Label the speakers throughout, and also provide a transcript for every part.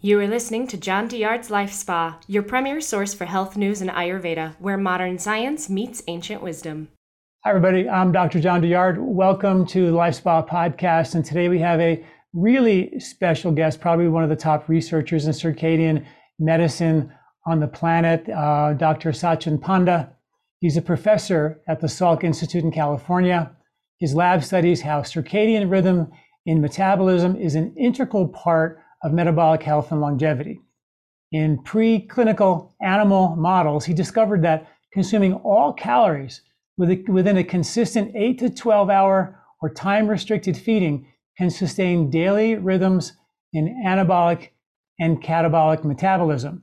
Speaker 1: You are listening to John Douillard's Life Spa, your premier source for health news and Ayurveda, where modern science meets ancient wisdom.
Speaker 2: Hi, everybody. I'm Dr. John Douillard. Welcome to the Life Spa podcast. And today we have a really special guest, probably one of the top researchers in circadian medicine on the planet, uh, Dr. Sachin Panda. He's a professor at the Salk Institute in California. His lab studies how circadian rhythm in metabolism is an integral part of metabolic health and longevity. In preclinical animal models, he discovered that consuming all calories within a consistent 8 to 12 hour or time restricted feeding can sustain daily rhythms in anabolic and catabolic metabolism.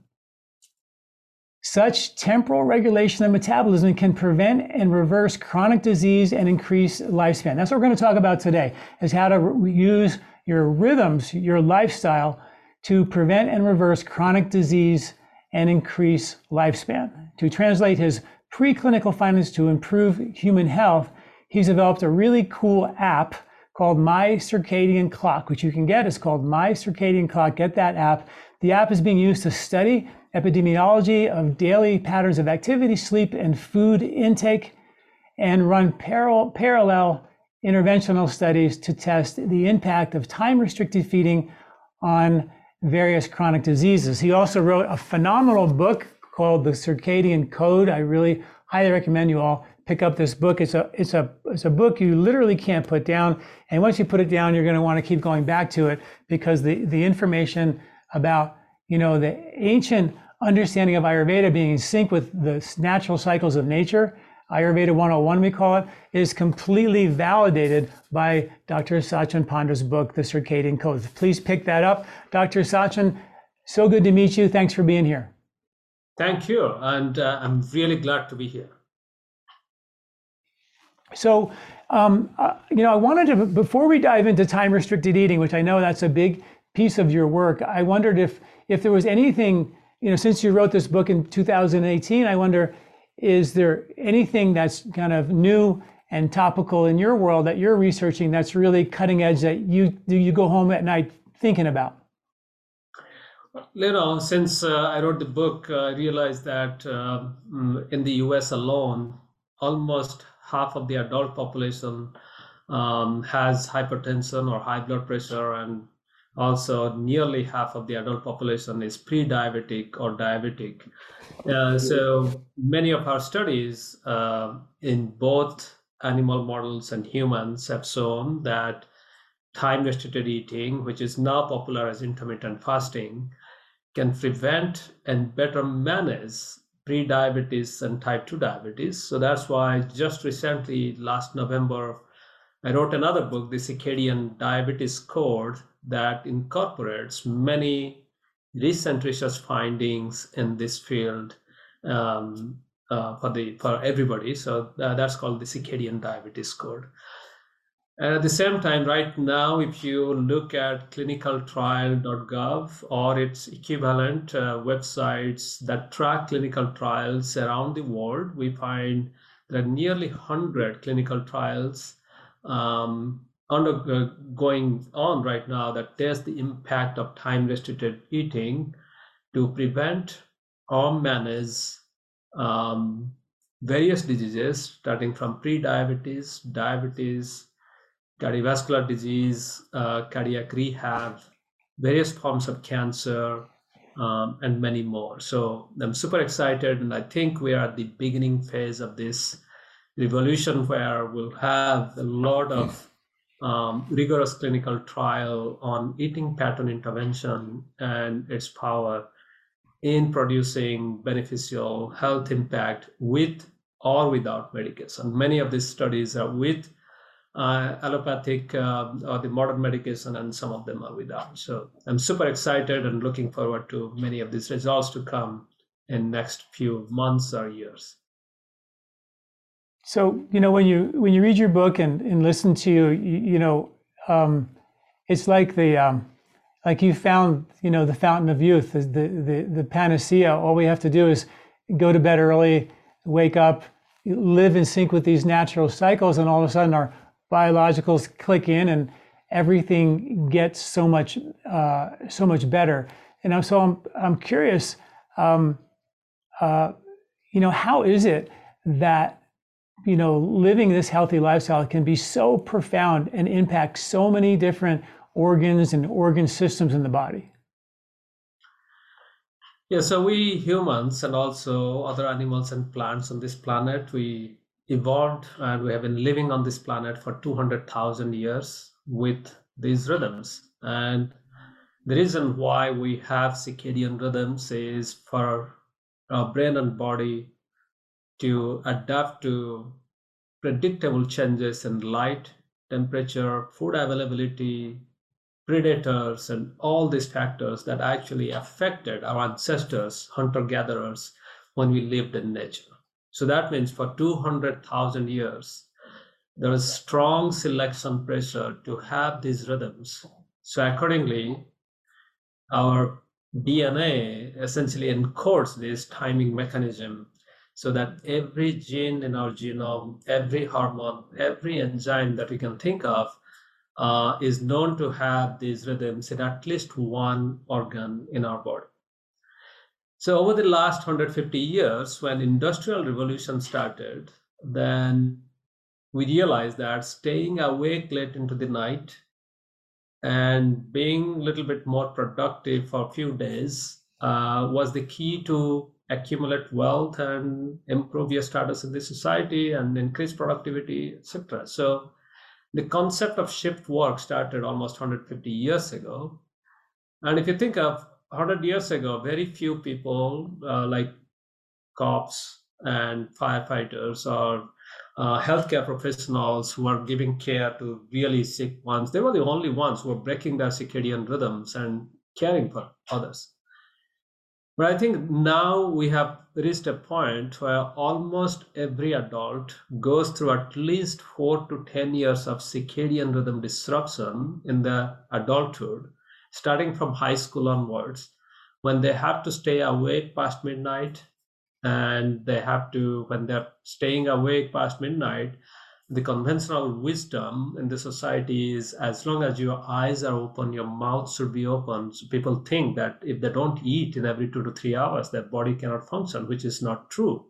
Speaker 2: Such temporal regulation of metabolism can prevent and reverse chronic disease and increase lifespan. That's what we're going to talk about today, is how to use your rhythms, your lifestyle to prevent and reverse chronic disease and increase lifespan. To translate his preclinical findings to improve human health, he's developed a really cool app called My Circadian Clock, which you can get. It's called My Circadian Clock. Get that app. The app is being used to study epidemiology of daily patterns of activity, sleep, and food intake, and run parallel, parallel interventional studies to test the impact of time restricted feeding on various chronic diseases. He also wrote a phenomenal book called The Circadian Code. I really highly recommend you all pick up this book. It's a it's a it's a book you literally can't put down, and once you put it down, you're going to want to keep going back to it because the the information about you know the ancient understanding of Ayurveda being in sync with the natural cycles of nature Ayurveda 101, we call it, is completely validated by Dr. Sachin Panda's book, The Circadian Code. Please pick that up. Dr. Sachin, so good to meet you. Thanks for being here.
Speaker 3: Thank you. And uh, I'm really glad to be here.
Speaker 2: So, um, uh, you know, I wanted to, before we dive into time restricted eating, which I know that's a big piece of your work, I wondered if, if there was anything, you know, since you wrote this book in 2018, I wonder is there anything that's kind of new and topical in your world that you're researching that's really cutting edge that you do you go home at night thinking about?
Speaker 3: You know, since uh, I wrote the book, uh, I realized that uh, in the US alone, almost half of the adult population um, has hypertension or high blood pressure, and also nearly half of the adult population is pre-diabetic or diabetic. Uh, so many of our studies uh, in both animal models and humans have shown that time restricted eating which is now popular as intermittent fasting can prevent and better manage pre-diabetes and type 2 diabetes. So that's why just recently last november I wrote another book, The Circadian Diabetes Code, that incorporates many recent research findings in this field um, uh, for the for everybody. So uh, that's called the Circadian Diabetes Code. And at the same time, right now, if you look at clinicaltrial.gov or its equivalent uh, websites that track clinical trials around the world, we find there are nearly 100 clinical trials um, undergoing on right now that there's the impact of time restricted eating to prevent or manage um, various diseases starting from pre-diabetes diabetes cardiovascular disease uh, cardiac rehab various forms of cancer um, and many more. So i'm super excited and i think we are at the beginning phase of this revolution where we'll have a lot of um, rigorous clinical trial on eating pattern intervention and its power in producing beneficial health impact with or without medication. Many of these studies are with uh, allopathic uh, or the modern medication, and some of them are without. So I'm super excited and looking forward to many of these results to come in next few months or years.
Speaker 2: So you know when you when you read your book and, and listen to you, you, you know, um, it's like the um, like you found you know the fountain of youth, the, the the panacea. All we have to do is go to bed early, wake up, live in sync with these natural cycles, and all of a sudden our biologicals click in, and everything gets so much uh, so much better. And so I'm, I'm curious, um, uh, you know, how is it that, you know, living this healthy lifestyle can be so profound and impact so many different organs and organ systems in the body?
Speaker 3: Yeah, so we humans and also other animals and plants on this planet, we evolved and we have been living on this planet for 200,000 years with these rhythms. And the reason why we have circadian rhythms is for our brain and body to adapt to predictable changes in light, temperature, food availability, predators and all these factors that actually affected our ancestors, hunter gatherers, when we lived in nature. So that means for 200,000 years, there is strong selection pressure to have these rhythms. So accordingly, our DNA essentially encodes this timing mechanism so that every gene in our genome, every hormone, every enzyme that we can think of uh, is known to have these rhythms in at least one organ in our body. So over the last 150 years, when industrial revolution started, then we realized that staying awake late into the night and being a little bit more productive for a few days uh, was the key to accumulate wealth and improve your status in the society and increase productivity, etc. So the concept of shift work started almost 150 years ago. And if you think of 100 years ago, very few people uh, like cops and firefighters or uh, healthcare professionals who are giving care to really sick ones, they were the only ones who were breaking their circadian rhythms and caring for others. But I think now we have reached a point where almost every adult goes through at least four to 10 years of circadian rhythm disruption in the adulthood, starting from high school onwards, when they have to stay awake past midnight and they have to, when they're staying awake past midnight, the conventional wisdom in the society is as long as your eyes are open, your mouth should be open. So people think that if they don't eat in every two to three hours, their body cannot function, which is not true.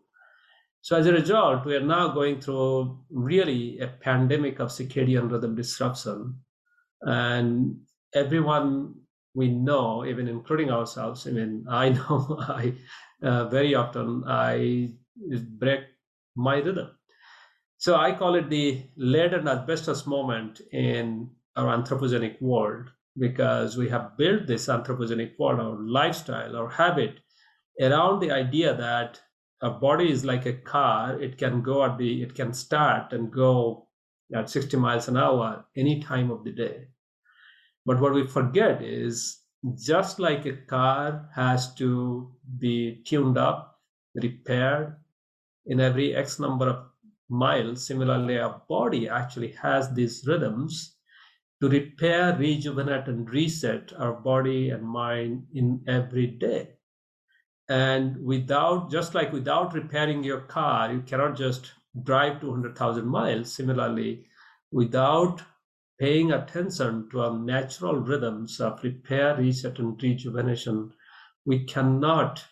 Speaker 3: So as a result, we are now going through really a pandemic of circadian rhythm disruption. And everyone we know, even including ourselves, I mean, I know I uh, very often I break my rhythm so I call it the lead and asbestos moment in our anthropogenic world because we have built this anthropogenic world, our lifestyle, our habit around the idea that a body is like a car. It can go at the, it can start and go at 60 miles an hour any time of the day. But what we forget is just like a car has to be tuned up, repaired in every X number of miles. Similarly, our body actually has these rhythms to repair, rejuvenate, and reset our body and mind in every day. And without, just like without repairing your car, you cannot just drive 200,000 miles. Similarly, without paying attention to our natural rhythms of repair, reset, and rejuvenation, we cannot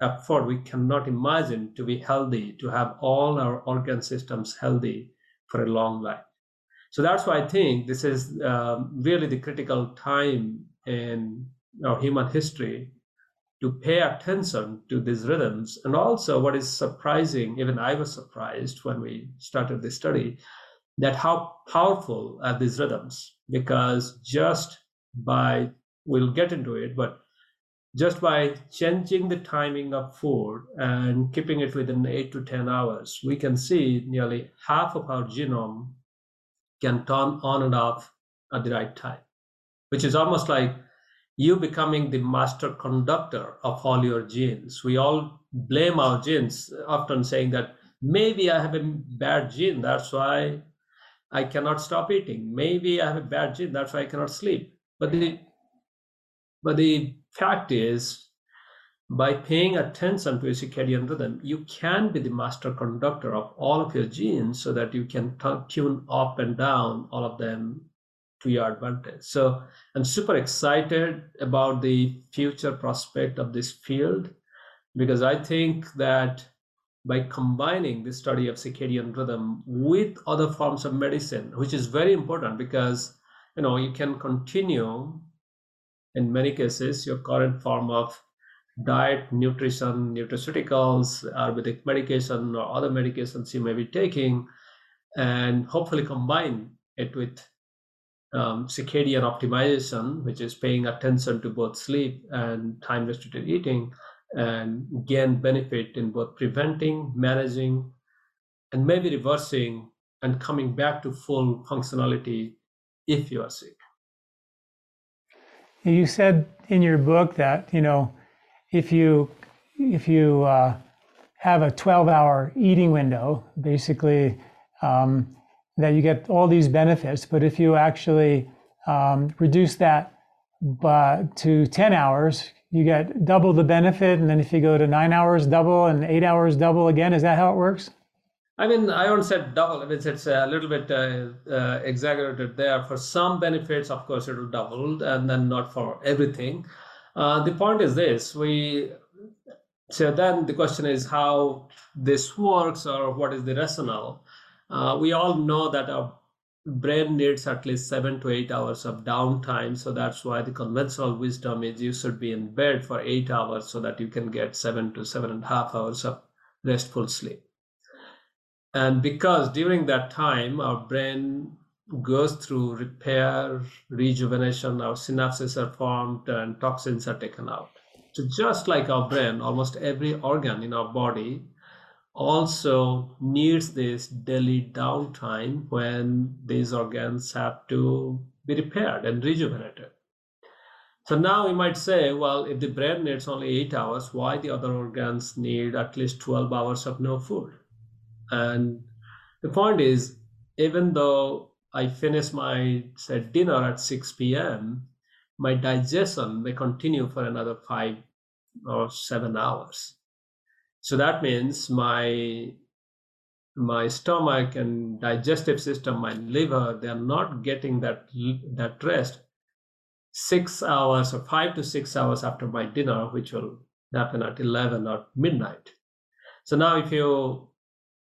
Speaker 3: afford, we cannot imagine to be healthy, to have all our organ systems healthy for a long life. So that's why I think this is um, really the critical time in our human history to pay attention to these rhythms. And also, what is surprising, even I was surprised when we started this study, that how powerful are these rhythms, because just by, we'll get into it, but just by changing the timing of food and keeping it within 8 to 10 hours, we can see nearly half of our genome can turn on and off at the right time, which is almost like you becoming the master conductor of all your genes. We all blame our genes, often saying that maybe I have a bad gene, that's why I cannot stop eating. Maybe I have a bad gene, that's why I cannot sleep. But the but the fact is, by paying attention to circadian rhythm, you can be the master conductor of all of your genes so that you can tune up and down all of them to your advantage. So I'm super excited about the future prospect of this field because I think that by combining the study of circadian rhythm with other forms of medicine, which is very important because you know you can continue in many cases your current form of diet, nutrition, nutraceuticals, Ayurvedic medication, or other medications you may be taking, and hopefully combine it with um, circadian optimization, which is paying attention to both sleep and time restricted eating, and gain benefit in both preventing, managing, and maybe reversing and coming back to full functionality if you are sick.
Speaker 2: You said in your book that you know if you if you uh, have a 12-hour eating window, basically um, that you get all these benefits. But if you actually um, reduce that to 10 hours, you get double the benefit. And then if you go to nine hours, double, and eight hours, double again. Is that how it works?
Speaker 3: I mean, I won't say double. I it's a little bit uh, uh, exaggerated there. For some benefits, of course, it will double, and then not for everything. Uh, the point is this: we. So then the question is how this works, or what is the rationale? Uh, we all know that our brain needs at least seven to eight hours of downtime. So that's why the conventional wisdom is you should be in bed for eight hours so that you can get seven to seven and a half hours of restful sleep. And because during that time, our brain goes through repair, rejuvenation, our synapses are formed and toxins are taken out. So, just like our brain, almost every organ in our body also needs this daily downtime when these organs have to be repaired and rejuvenated. So now we might say, well, if the brain needs only eight hours, why the other organs need at least 12 hours of no food? And the point is, even though I finish my say dinner at 6 p.m., my digestion may continue for another five or seven hours. So that means my my stomach and digestive system, my liver, they are not getting that that rest six hours or five to six hours after my dinner, which will happen at 11 or midnight. So now if you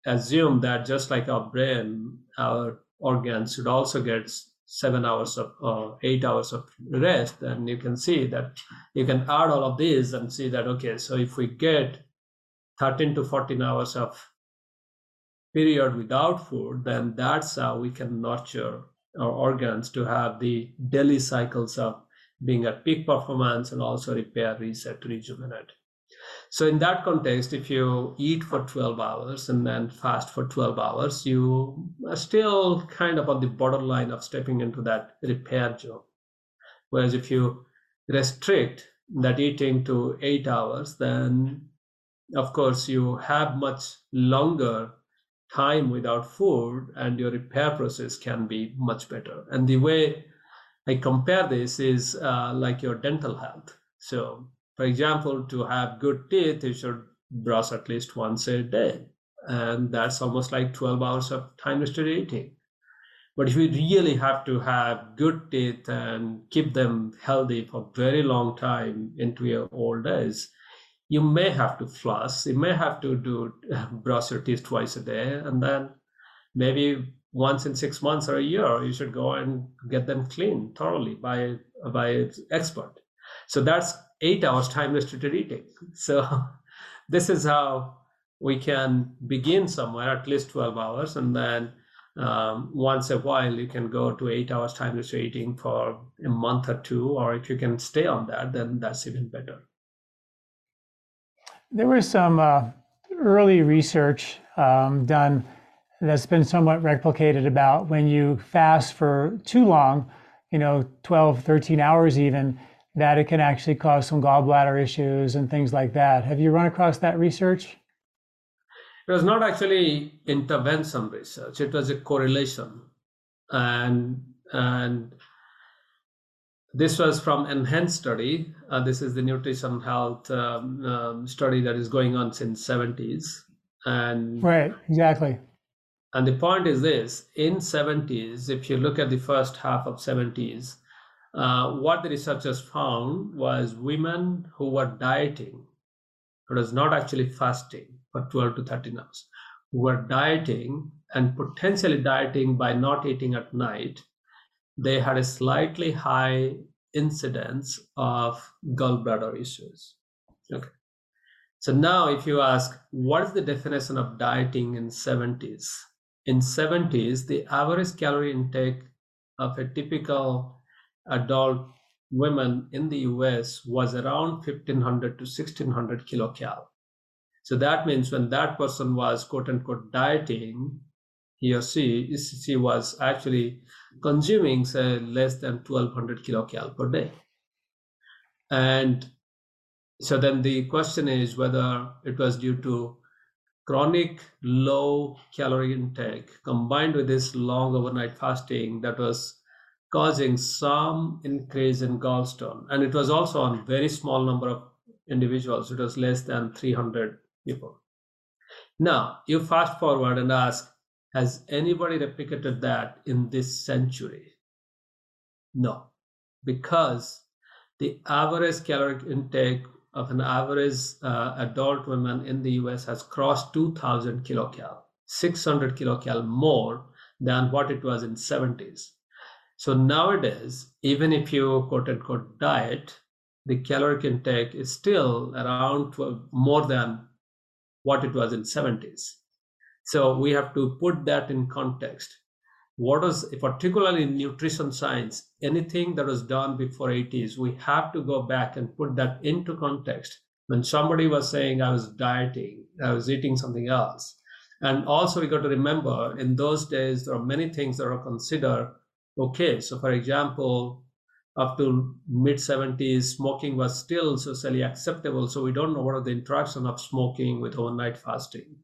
Speaker 3: assume that just like our brain, our organs should also get seven hours of uh, eight hours of rest, then you can see that you can add all of these and see that okay, so if we get 13 to 14 hours of period without food, then that's how we can nurture our organs to have the daily cycles of being at peak performance and also repair, reset, rejuvenate. So in that context, if you eat for 12 hours and then fast for 12 hours, you are still kind of on the borderline of stepping into that repair zone. Whereas if you restrict that eating to eight hours, then of course, you have much longer time without food and your repair process can be much better. And the way I compare this is uh, like your dental health. So, for example, to have good teeth, you should brush at least once a day. And that's almost like 12 hours of time restricted eating. But if you really have to have good teeth and keep them healthy for a very long time into your old age, you may have to floss you may have to do brush your teeth twice a day and then maybe once in six months or a year you should go and get them cleaned thoroughly by by expert so that's eight hours time restricted eating so this is how we can begin somewhere at least 12 hours and then um, once a while you can go to eight hours time restricted eating for a month or two or if you can stay on that then that's even better.
Speaker 2: There was some uh, early research um, done that's been somewhat replicated about when you fast for too long, you know, 12, 13 hours even, that it can actually cause some gallbladder issues and things like that. Have you run across that research?
Speaker 3: It was not actually intervention research, it was a correlation. And, and this was from NHANES study uh, this is the nutrition health um, um, study that is going on since 70s and
Speaker 2: right exactly
Speaker 3: And the point is this: in 70s, if you look at the first half of 70s, uh, what the researchers found was women who were dieting, it was not actually fasting for 12 to 13 hours, who were dieting and potentially dieting by not eating at night, they had a slightly high incidence of gallbladder issues. Okay. So now if you ask, what is the definition of dieting in 70s? In 70s, the average calorie intake of a typical adult women in the US was around 1500 to 1600 kilocal. So that means when that person was quote unquote dieting, he or she, she was actually consuming say less than 1200 kilocal per day. And so then the question is whether it was due to chronic low calorie intake combined with this long overnight fasting that was causing some increase in gallstone. And it was also on very small number of individuals. It was less than 300 people. Now, you fast forward and ask, has anybody replicated that in this century? No, because the average caloric intake of an average uh, adult woman in the US has crossed 2000 kilocal, 600 kilocal more than what it was in 70s. So nowadays, even if you quote unquote diet, the caloric intake is still around 12, more than what it was in 70s. So we have to put that in context. What is particularly in nutrition science, anything that was done before 80s, we have to go back and put that into context. When somebody was saying I was dieting, I was eating something else. And also we got to remember in those days there are many things that are considered okay. So, for example, up to mid 70s, smoking was still socially acceptable. So, we don't know what are the interaction of smoking with overnight fasting.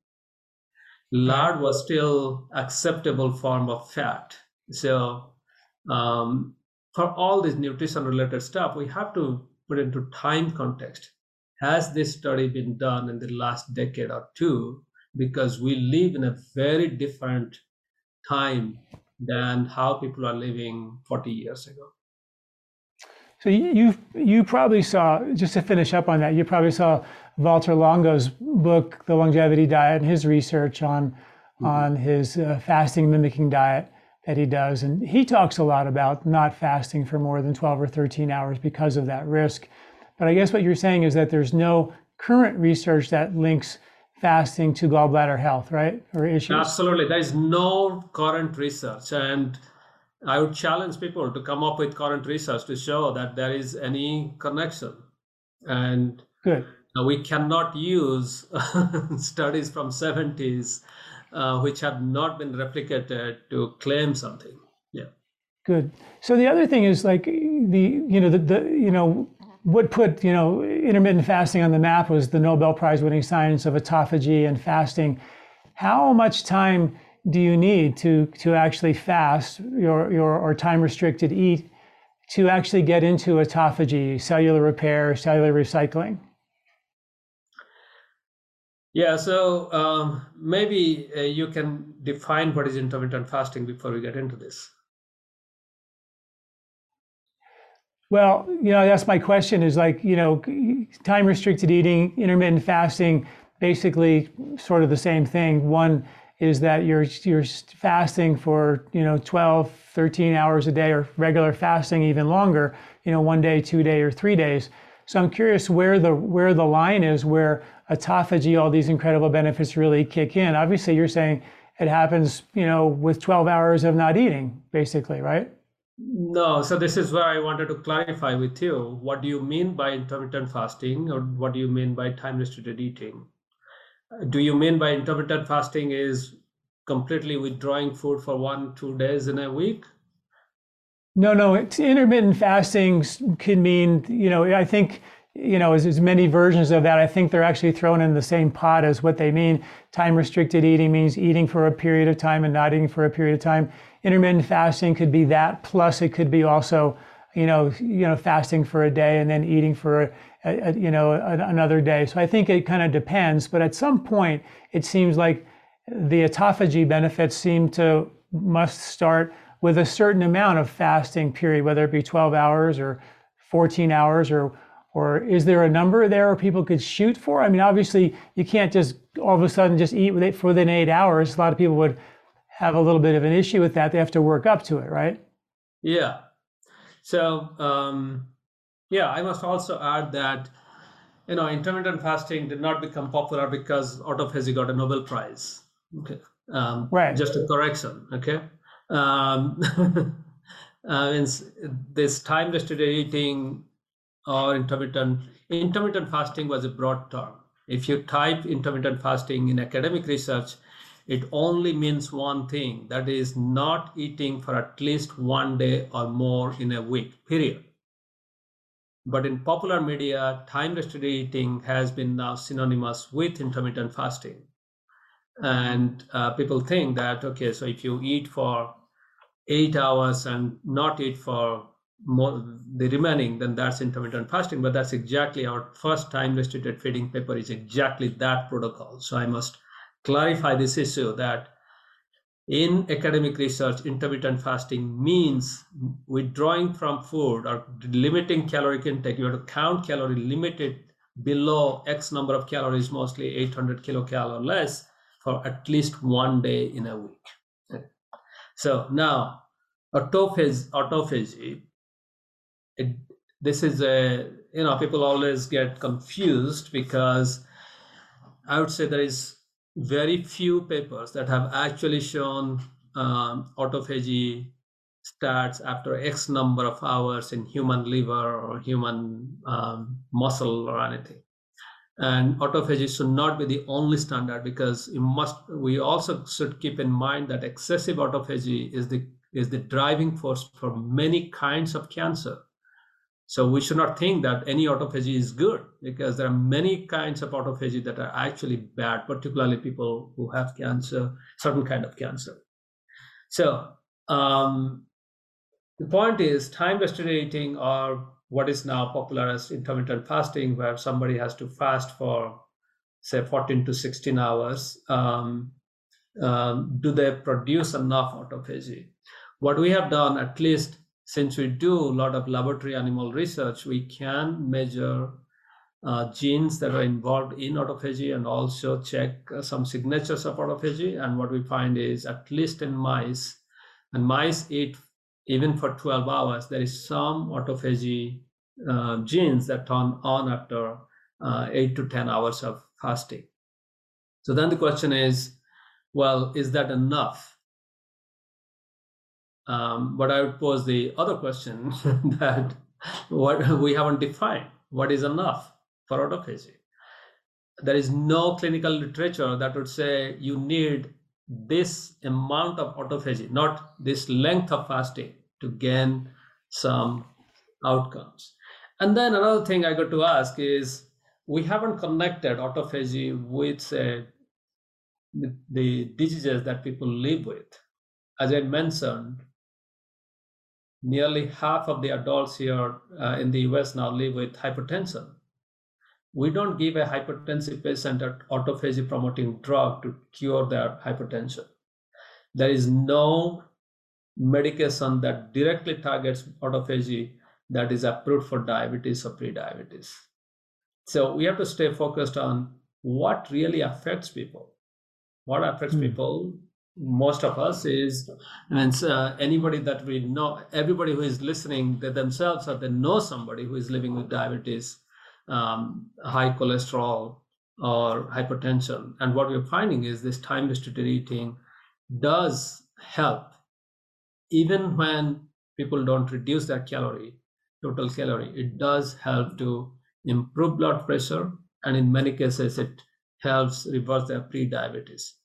Speaker 3: Lard was still acceptable form of fat. So, um, for all this nutrition related stuff, we have to put into time context. Has this study been done in the last decade or two? Because we live in a very different time than how people are living 40 years ago.
Speaker 2: So you you probably saw just to finish up on that. You probably saw Valter Longo's book, The Longevity Diet, and his research on mm-hmm. on his uh, fasting mimicking diet that he does, and he talks a lot about not fasting for more than 12 or 13 hours because of that risk. But I guess what you're saying is that there's no current research that links fasting to gallbladder health, right? Or issues?
Speaker 3: Absolutely. There is no current research. And I would challenge people to come up with current research to show that there is any connection. And
Speaker 2: good.
Speaker 3: We cannot use studies from 70s uh, which have not been replicated to claim something. Yeah.
Speaker 2: Good. So the other thing is like the you know the, the you know what put you know intermittent fasting on the map was the Nobel Prize winning science of autophagy and fasting. How much time do you need to to actually fast your your or time restricted eat to actually get into autophagy, cellular repair, cellular recycling?
Speaker 3: Yeah, so um, maybe uh, you can define what is intermittent fasting before we get into this.
Speaker 2: Well, you know, that's my question is like, you know, time restricted eating, intermittent fasting, basically sort of the same thing. One is that you're you're fasting for, you know, 12, 13 hours a day or regular fasting even longer, you know, one day, two day or three days. So I'm curious where the where the line is where autophagy, all these incredible benefits really kick in. Obviously, you're saying it happens, you know, with 12 hours of not eating, basically, right?
Speaker 3: No, so this is where I wanted to clarify with you. What do you mean by intermittent fasting, or what do you mean by time restricted eating? Do you mean by intermittent fasting is completely withdrawing food for one, two days in a week?
Speaker 2: No, no. Intermittent fasting can mean, you know, I think, you know, as many versions of that. I think they're actually thrown in the same pot as what they mean. Time restricted eating means eating for a period of time and not eating for a period of time intermittent fasting could be that plus it could be also you know you know fasting for a day and then eating for a, a, you know a, another day so i think it kind of depends but at some point it seems like the autophagy benefits seem to must start with a certain amount of fasting period, whether it be 12 hours or 14 hours or or is there a number there people could shoot for? I mean, obviously you can't just all of a sudden just eat for within eight hours. A lot of people would have a little bit of an issue with that. They have to work up to it, right?
Speaker 3: Yeah. So um, yeah, I must also add that you know intermittent fasting did not become popular because autophagy got a Nobel Prize. Okay. Um,
Speaker 2: right.
Speaker 3: Just a correction. Okay. Um, uh, this time restricted eating or intermittent intermittent fasting was a broad term. If you type intermittent fasting in academic research, it only means one thing that is not eating for at least one day or more in a week, period. But in popular media, time restricted eating has been now synonymous with intermittent fasting. And uh, people think that, okay, so if you eat for eight hours and not eat for more the remaining, then that's intermittent fasting. But that's exactly our first time restricted feeding paper is exactly that protocol. So I must clarify this issue that in academic research, intermittent fasting means withdrawing from food or limiting caloric intake. You have to count calorie limited below X number of calories, mostly 800 kilocal or less, for at least one day in a week. So now, autophagy, autophagy it, this is a, you know, people always get confused because I would say there is very few papers that have actually shown um, autophagy starts after X number of hours in human liver or human um, muscle or anything. And autophagy should not be the only standard because you must. We also should keep in mind that excessive autophagy is the is the driving force for many kinds of cancer. So we should not think that any autophagy is good because there are many kinds of autophagy that are actually bad, particularly people who have cancer, certain kind of cancer. So um, the point is time restricted eating or what is now popular as intermittent fasting, where somebody has to fast for say 14 to 16 hours. Um, um, do they produce enough autophagy? What we have done, at least since we do a lot of laboratory animal research, we can measure uh, genes that are involved in autophagy and also check uh, some signatures of autophagy. And what we find is, at least in mice, and mice eat even for 12 hours, there is some autophagy uh, genes that turn on after uh, 8 to 10 hours of fasting. So then the question is, well, is that enough? Um, but I would pose the other question that what we haven't defined what is enough for autophagy. There is no clinical literature that would say you need this amount of autophagy, not this length of fasting to gain some outcomes. And then another thing I got to ask is we haven't connected autophagy with say, the, the diseases that people live with. As I mentioned, nearly half of the adults here uh, in the US now live with hypertension. We don't give a hypertensive patient an autophagy promoting drug to cure their hypertension. There is no medication that directly targets autophagy that is approved for diabetes or pre-diabetes. So we have to stay focused on what really affects people. What affects mm. people most of us is and uh, anybody that we know everybody who is listening they themselves or they know somebody who is living with diabetes um, high cholesterol or hypertension. And what we're finding is this time restricted eating does help even when people don't reduce their calorie total calorie. It does help to improve blood pressure and in many cases it helps reverse their pre-diabetes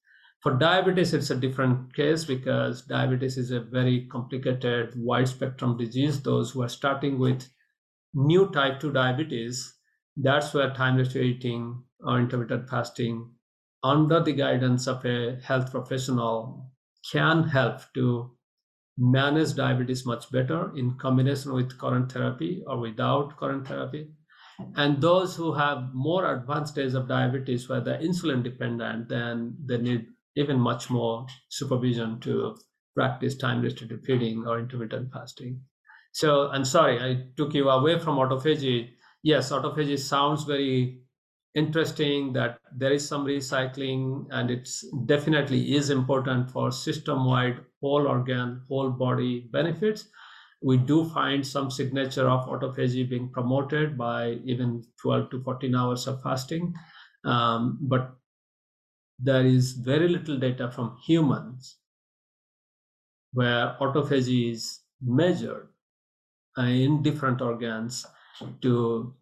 Speaker 3: for diabetes, it's a different case because diabetes is a very complicated, wide spectrum disease. Those who are starting with new type 2 diabetes, that's where time restricted eating or intermittent fasting, under the guidance of a health professional, can help to manage diabetes much better in combination with current therapy or without current therapy. And those who have more advanced stage of diabetes where they're insulin dependent, then they need even much more supervision to practice time restricted feeding or intermittent fasting. So I'm sorry, I took you away from autophagy. Yes, autophagy sounds very interesting that there is some recycling and it's definitely is important for system-wide whole organ, whole body benefits. We do find some signature of autophagy being promoted by even 12 to 14 hours of fasting. Um, but there is very little data from humans where autophagy is measured in different organs to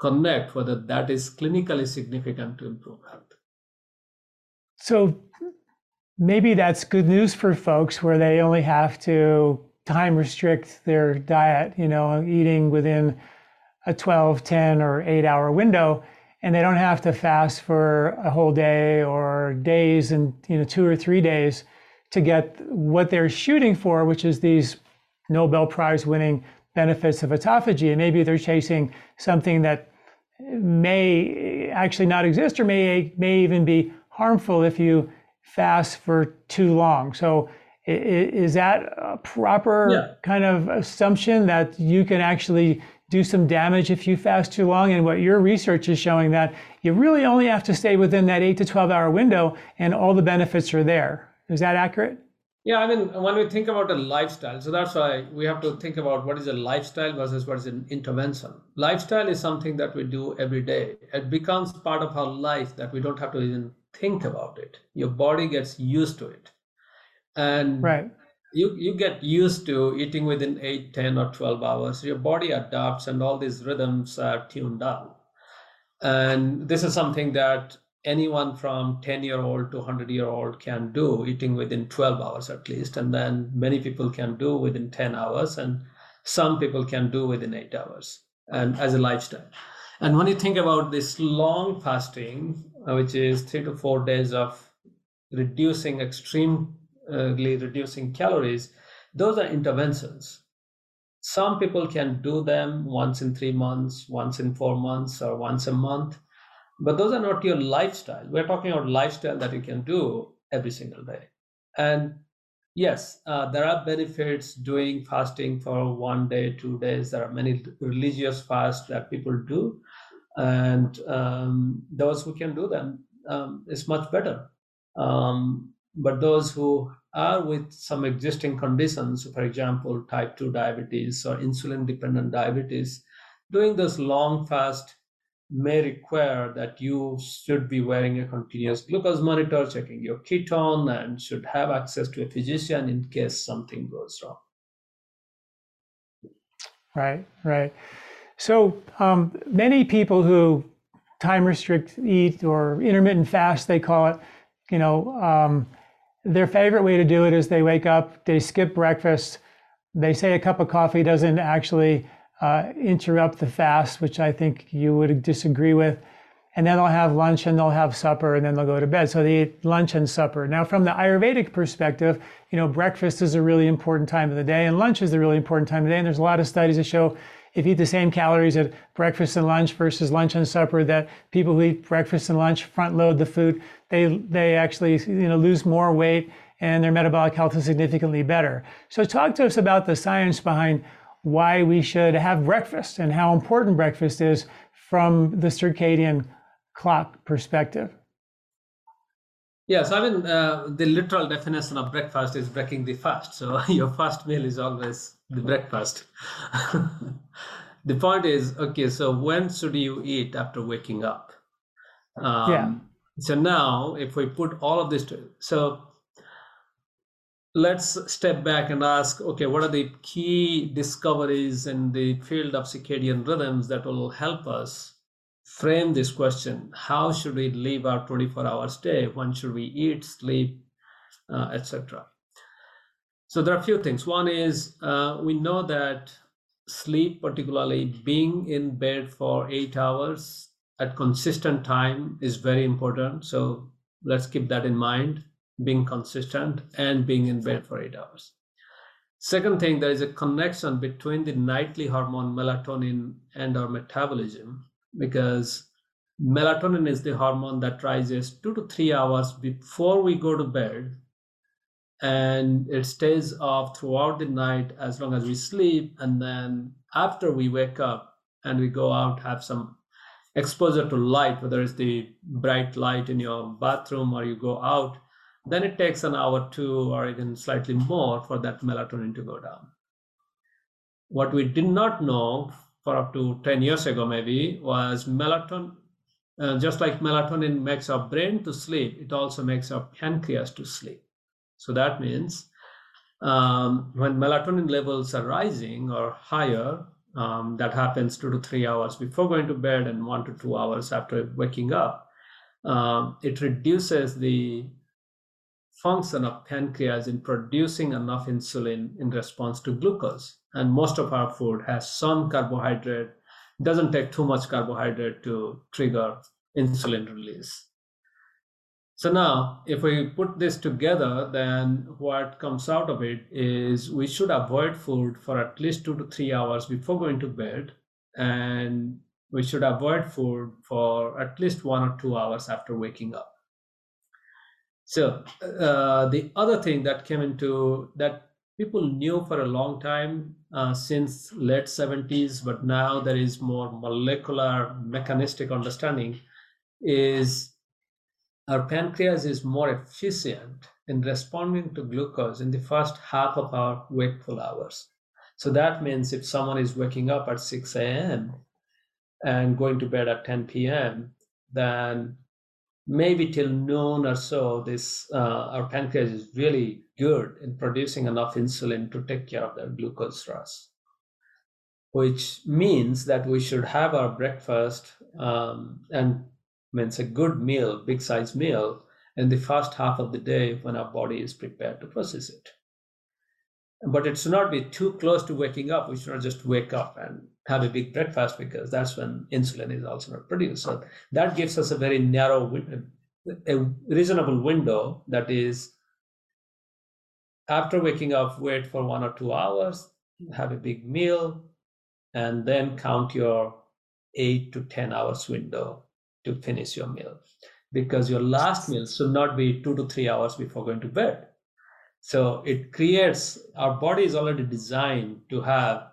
Speaker 3: connect whether that is clinically significant to improve health.
Speaker 2: So maybe that's good news for folks where they only have to time restrict their diet, you know, eating within a 12, 10, or 8 hour window and they don't have to fast for a whole day or days and you know two or three days to get what they're shooting for, which is these Nobel Prize winning benefits of autophagy. And maybe they're chasing something that may actually not exist or may may even be harmful if you fast for too long. So is that a proper yeah. kind of assumption that you can actually do some damage if you fast too long. And what your research is showing that you really only have to stay within that eight to 12 hour window and all the benefits are there. Is that accurate?
Speaker 3: Yeah, I mean, when we think about a lifestyle, so that's why we have to think about what is a lifestyle versus what is an intervention. Lifestyle is something that we do every day. It becomes part of our life that we don't have to even think about it. Your body gets used to it. And
Speaker 2: right
Speaker 3: you you get used to eating within 8 10 or 12 hours. Your body adapts and all these rhythms are tuned up and this is something that anyone from 10 year old to 100 year old can do eating within 12 hours at least. And then many people can do within 10 hours and some people can do within 8 hours and as a lifestyle. And when you think about this long fasting uh, which is 3 to 4 days of reducing extreme reducing calories, those are interventions. Some people can do them once in three months, once in four months, or once a month, but those are not your lifestyle. We're talking about lifestyle that you can do every single day. And yes, uh, there are benefits doing fasting for one day, two days. There are many religious fasts that people do, and um, those who can do them um, is much better. Um, but those who are with some existing conditions, for example, type 2 diabetes or insulin dependent diabetes, doing this long fast may require that you should be wearing a continuous glucose monitor, checking your ketone, and should have access to a physician in case something goes wrong.
Speaker 2: Right, right. So um, many people who time restrict eat or intermittent fast, they call it, you know, um, their favorite way to do it is they wake up, they skip breakfast, they say a cup of coffee doesn't actually uh, interrupt the fast, which I think you would disagree with. And then they'll have lunch and they'll have supper and then they'll go to bed. So they eat lunch and supper. Now, from the Ayurvedic perspective, you know, breakfast is a really important time of the day and lunch is a really important time of the day. And there's a lot of studies that show if you eat the same calories at breakfast and lunch versus lunch and supper, that people who eat breakfast and lunch front load the food, they they actually you know lose more weight and their metabolic health is significantly better. So talk to us about the science behind why we should have breakfast and how important breakfast is from the circadian clock perspective.
Speaker 3: Yes, I mean, uh, the literal definition of breakfast is breaking the fast. So your first meal is always the breakfast. the point is, okay, so when should you eat after waking up?
Speaker 2: Um, yeah.
Speaker 3: So now, if we put all of this to, so let's step back and ask, okay, what are the key discoveries in the field of circadian rhythms that will help us frame this question? How should we live our 24 hours day? When should we eat, sleep, uh, etc.? So there are a few things. One is uh, we know that sleep, particularly being in bed for eight hours at consistent time, is very important. So let's keep that in mind being consistent and being in bed for eight hours. Second thing, there is a connection between the nightly hormone melatonin and our metabolism because melatonin is the hormone that rises two to three hours before we go to bed and it stays off throughout the night as long as we sleep. And then after we wake up and we go out have some exposure to light whether it's the bright light in your bathroom or you go out then it takes an hour two or even slightly more for that melatonin to go down. What we did not know for up to 10 years ago maybe was melatonin uh, just like melatonin makes our brain to sleep it also makes our pancreas to sleep so that means um, when melatonin levels are rising or higher um, that happens two to three hours before going to bed and one to two hours after waking up um, it reduces the function of pancreas in producing enough insulin in response to glucose. And most of our food has some carbohydrate. Doesn't take too much carbohydrate to trigger insulin release so now if we put this together then what comes out of it is we should avoid food for at least 2 to 3 hours before going to bed and we should avoid food for at least 1 or 2 hours after waking up. So uh, the other thing that came into that people knew for a long time uh, since late 70s, but now there is more molecular mechanistic understanding, is our pancreas is more efficient in responding to glucose in the first half of our wakeful hours. So that means if someone is waking up at 6 a.m. and going to bed at 10 p.m., then maybe till noon or so, this uh, our pancreas is really good in producing enough insulin to take care of the glucose rush, which means that we should have our breakfast um, and means a good meal, big size meal, in the first half of the day when our body is prepared to process it. But it should not be too close to waking up. We should not just wake up and have a big breakfast because that's when insulin is also not produced. So that gives us a very narrow, a reasonable window that is after waking up, wait for one or two hours, have a big meal, and then count your eight to 10 hours window to finish your meal. Because your last meal should not be two to three hours before going to bed. So it creates, our body is already designed to have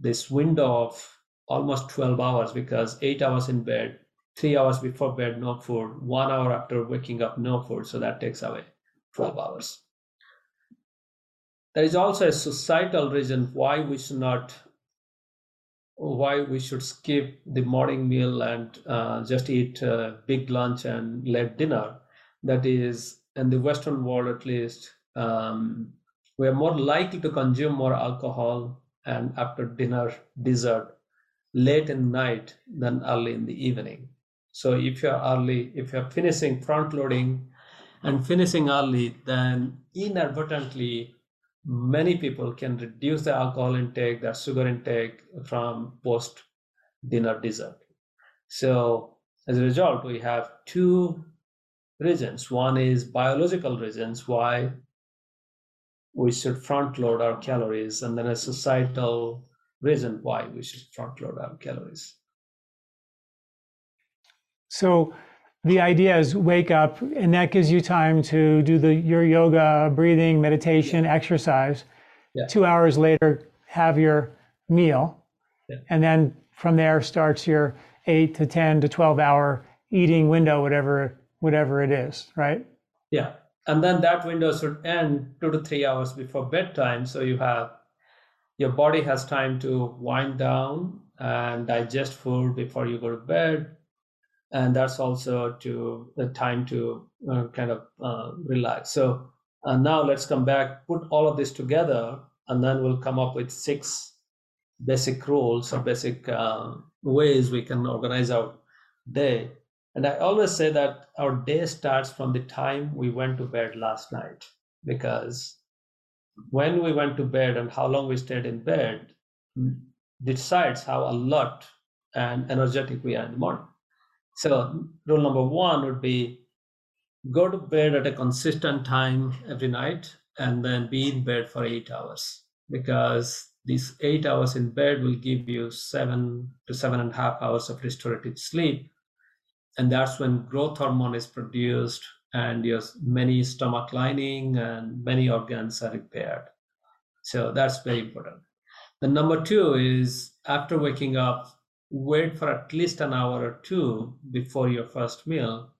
Speaker 3: this window of almost 12 hours because eight hours in bed, three hours before bed, no food, one hour after waking up, no food. So that takes away 12 hours. There is also a societal reason why we should not, why we should skip the morning meal and uh, just eat a big lunch and late dinner. That is, in the Western world at least, um, we are more likely to consume more alcohol and after dinner dessert late in night than early in the evening. So if you're early, if you're finishing front loading and finishing early, then inadvertently many people can reduce the alcohol intake, their sugar intake from post dinner dessert. So as a result, we have two reasons. One is biological reasons why we should front load our calories, and then a societal reason why we should front load our calories.
Speaker 2: So the idea is wake up, and that gives you time to do the your yoga, breathing, meditation, exercise. Yeah. Two hours later, have your meal, yeah. and then from there starts your eight to ten to twelve hour eating window, whatever whatever it is, right?
Speaker 3: Yeah, and then that window should end two to three hours before bedtime so you have your body has time to wind down and digest food before you go to bed and that's also to the time to uh, kind of uh, relax so uh, now let's come back put all of this together and then we'll come up with six basic rules or basic uh, ways we can organize our day and I always say that our day starts from the time we went to bed last night, because when we went to bed and how long we stayed in bed decides how alert and energetic we are in the morning. So, rule number one would be go to bed at a consistent time every night and then be in bed for eight hours because these eight hours in bed will give you seven to seven and a half hours of restorative sleep. And that's when growth hormone is produced and your many stomach lining and many organs are repaired. So that's very important. The number two is after waking up wait for at least an hour or two before your first meal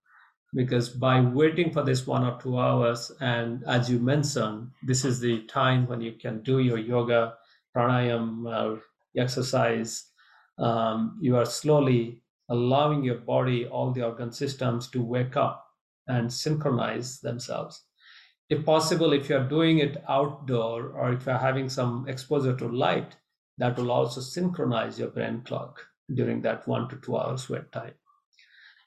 Speaker 3: because by waiting for this one or two hours and as you mentioned this is the time when you can do your yoga pranayam or exercise. Um, you are slowly allowing your body all the organ systems to wake up and synchronize themselves. If possible if you're doing it outdoor or if you're having some exposure to light that will also synchronize your brain clock during that one to two hours wait time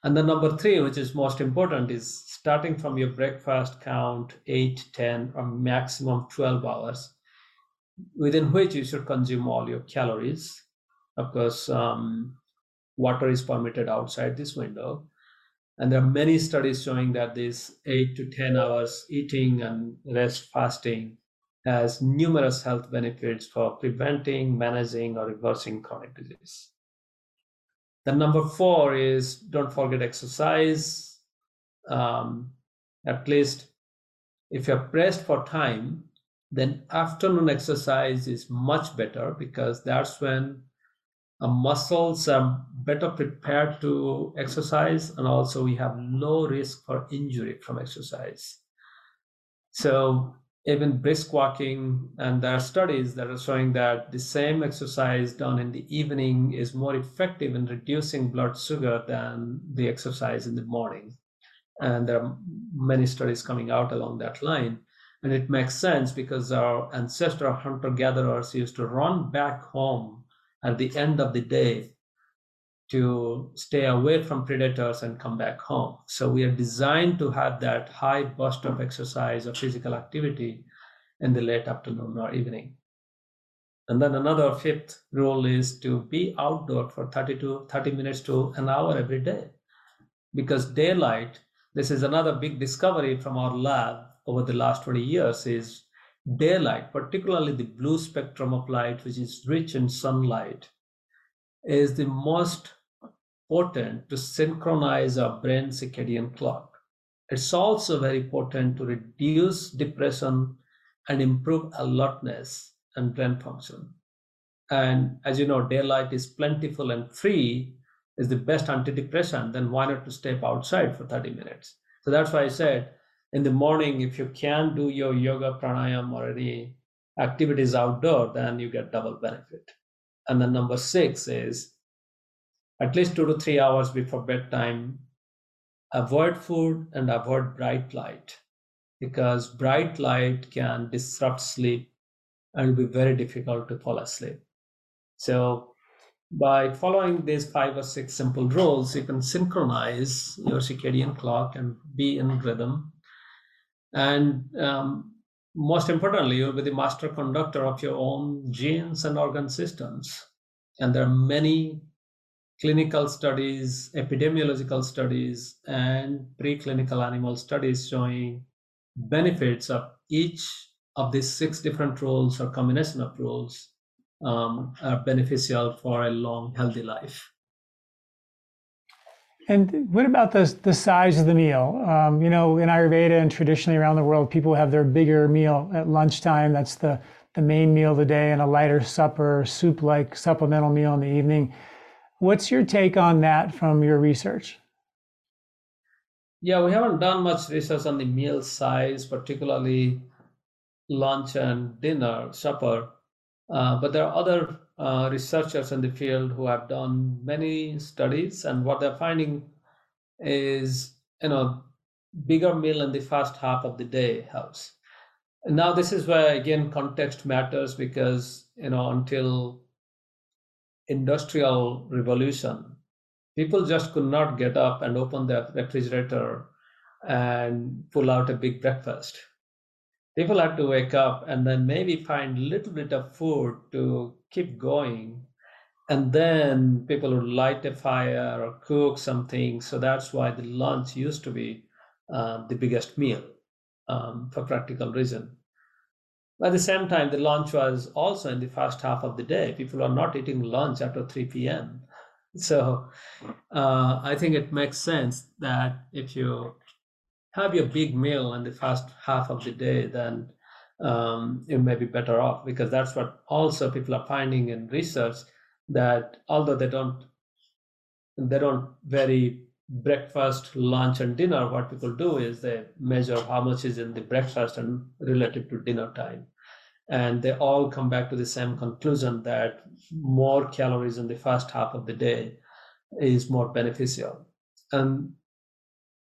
Speaker 3: and the number three, which is most important, is starting from your breakfast count 8, 10, or maximum 12 hours, within which you should consume all your calories. Of course, um, water is permitted outside this window. And there are many studies showing that this 8 to 10 hours eating and rest fasting has numerous health benefits for preventing, managing, or reversing chronic disease. The number four is don't forget exercise. Um, at least if you're pressed for time, then afternoon exercise is much better because that's when muscles are better prepared to exercise and also we have low risk for injury from exercise. So even brisk walking and there are studies that are showing that the same exercise done in the evening is more effective in reducing blood sugar than the exercise in the morning. And there are many studies coming out along that line. And it makes sense because our ancestral hunter gatherers used to run back home at the end of the day to stay away from predators and come back home. So we are designed to have that high burst of exercise or physical activity in the late afternoon or evening. And then another fifth rule is to be outdoor for 30 to 30 minutes to an hour every day. Because daylight, this is another big discovery from our lab over the last 20 years is daylight, particularly the blue spectrum of light, which is rich in sunlight, is the most potent to synchronize our brain circadian clock. It's also very potent to reduce depression and improve alertness and brain function. And as you know, daylight is plentiful and free is the best antidepressant, then why not to step outside for 30 minutes? So that's why I said in the morning, if you can do your yoga, pranayam, or any activities outdoor, then you get double benefit. And then number six is at least two to three hours before bedtime, avoid food and avoid bright light because bright light can disrupt sleep and be very difficult to fall asleep. So, by following these five or six simple rules, you can synchronize your circadian clock and be in rhythm. And um, most importantly, you'll be the master conductor of your own genes and organ systems. And there are many clinical studies, epidemiological studies, and preclinical animal studies showing benefits of each of these six different roles or combination of roles um, are beneficial for a long, healthy life.
Speaker 2: And what about the, the size of the meal? Um, you know, in Ayurveda and traditionally around the world, people have their bigger meal at lunchtime. That's the, the main meal of the day, and a lighter supper, soup like supplemental meal in the evening. What's your take on that from your research?
Speaker 3: Yeah, we haven't done much research on the meal size, particularly lunch and dinner, supper. Uh, but there are other uh, researchers in the field who have done many studies, and what they're finding is, you know, bigger meal in the first half of the day helps. Now this is where again context matters because you know until industrial revolution, people just could not get up and open their refrigerator and pull out a big breakfast. People had to wake up and then maybe find a little bit of food to keep going. And then people would light a fire or cook something. So that's why the lunch used to be uh, the biggest meal um, for practical reason. At the same time, the lunch was also in the first half of the day. People are not eating lunch after 3 p.m. so uh, I think it makes sense that if you have your big meal in the first half of the day, then um, you may be better off because that's what also people are finding in research that although they don't they don't vary breakfast, lunch, and dinner, what people do is they measure how much is in the breakfast and relative to dinner time. And they all come back to the same conclusion that more calories in the first half of the day is more beneficial. And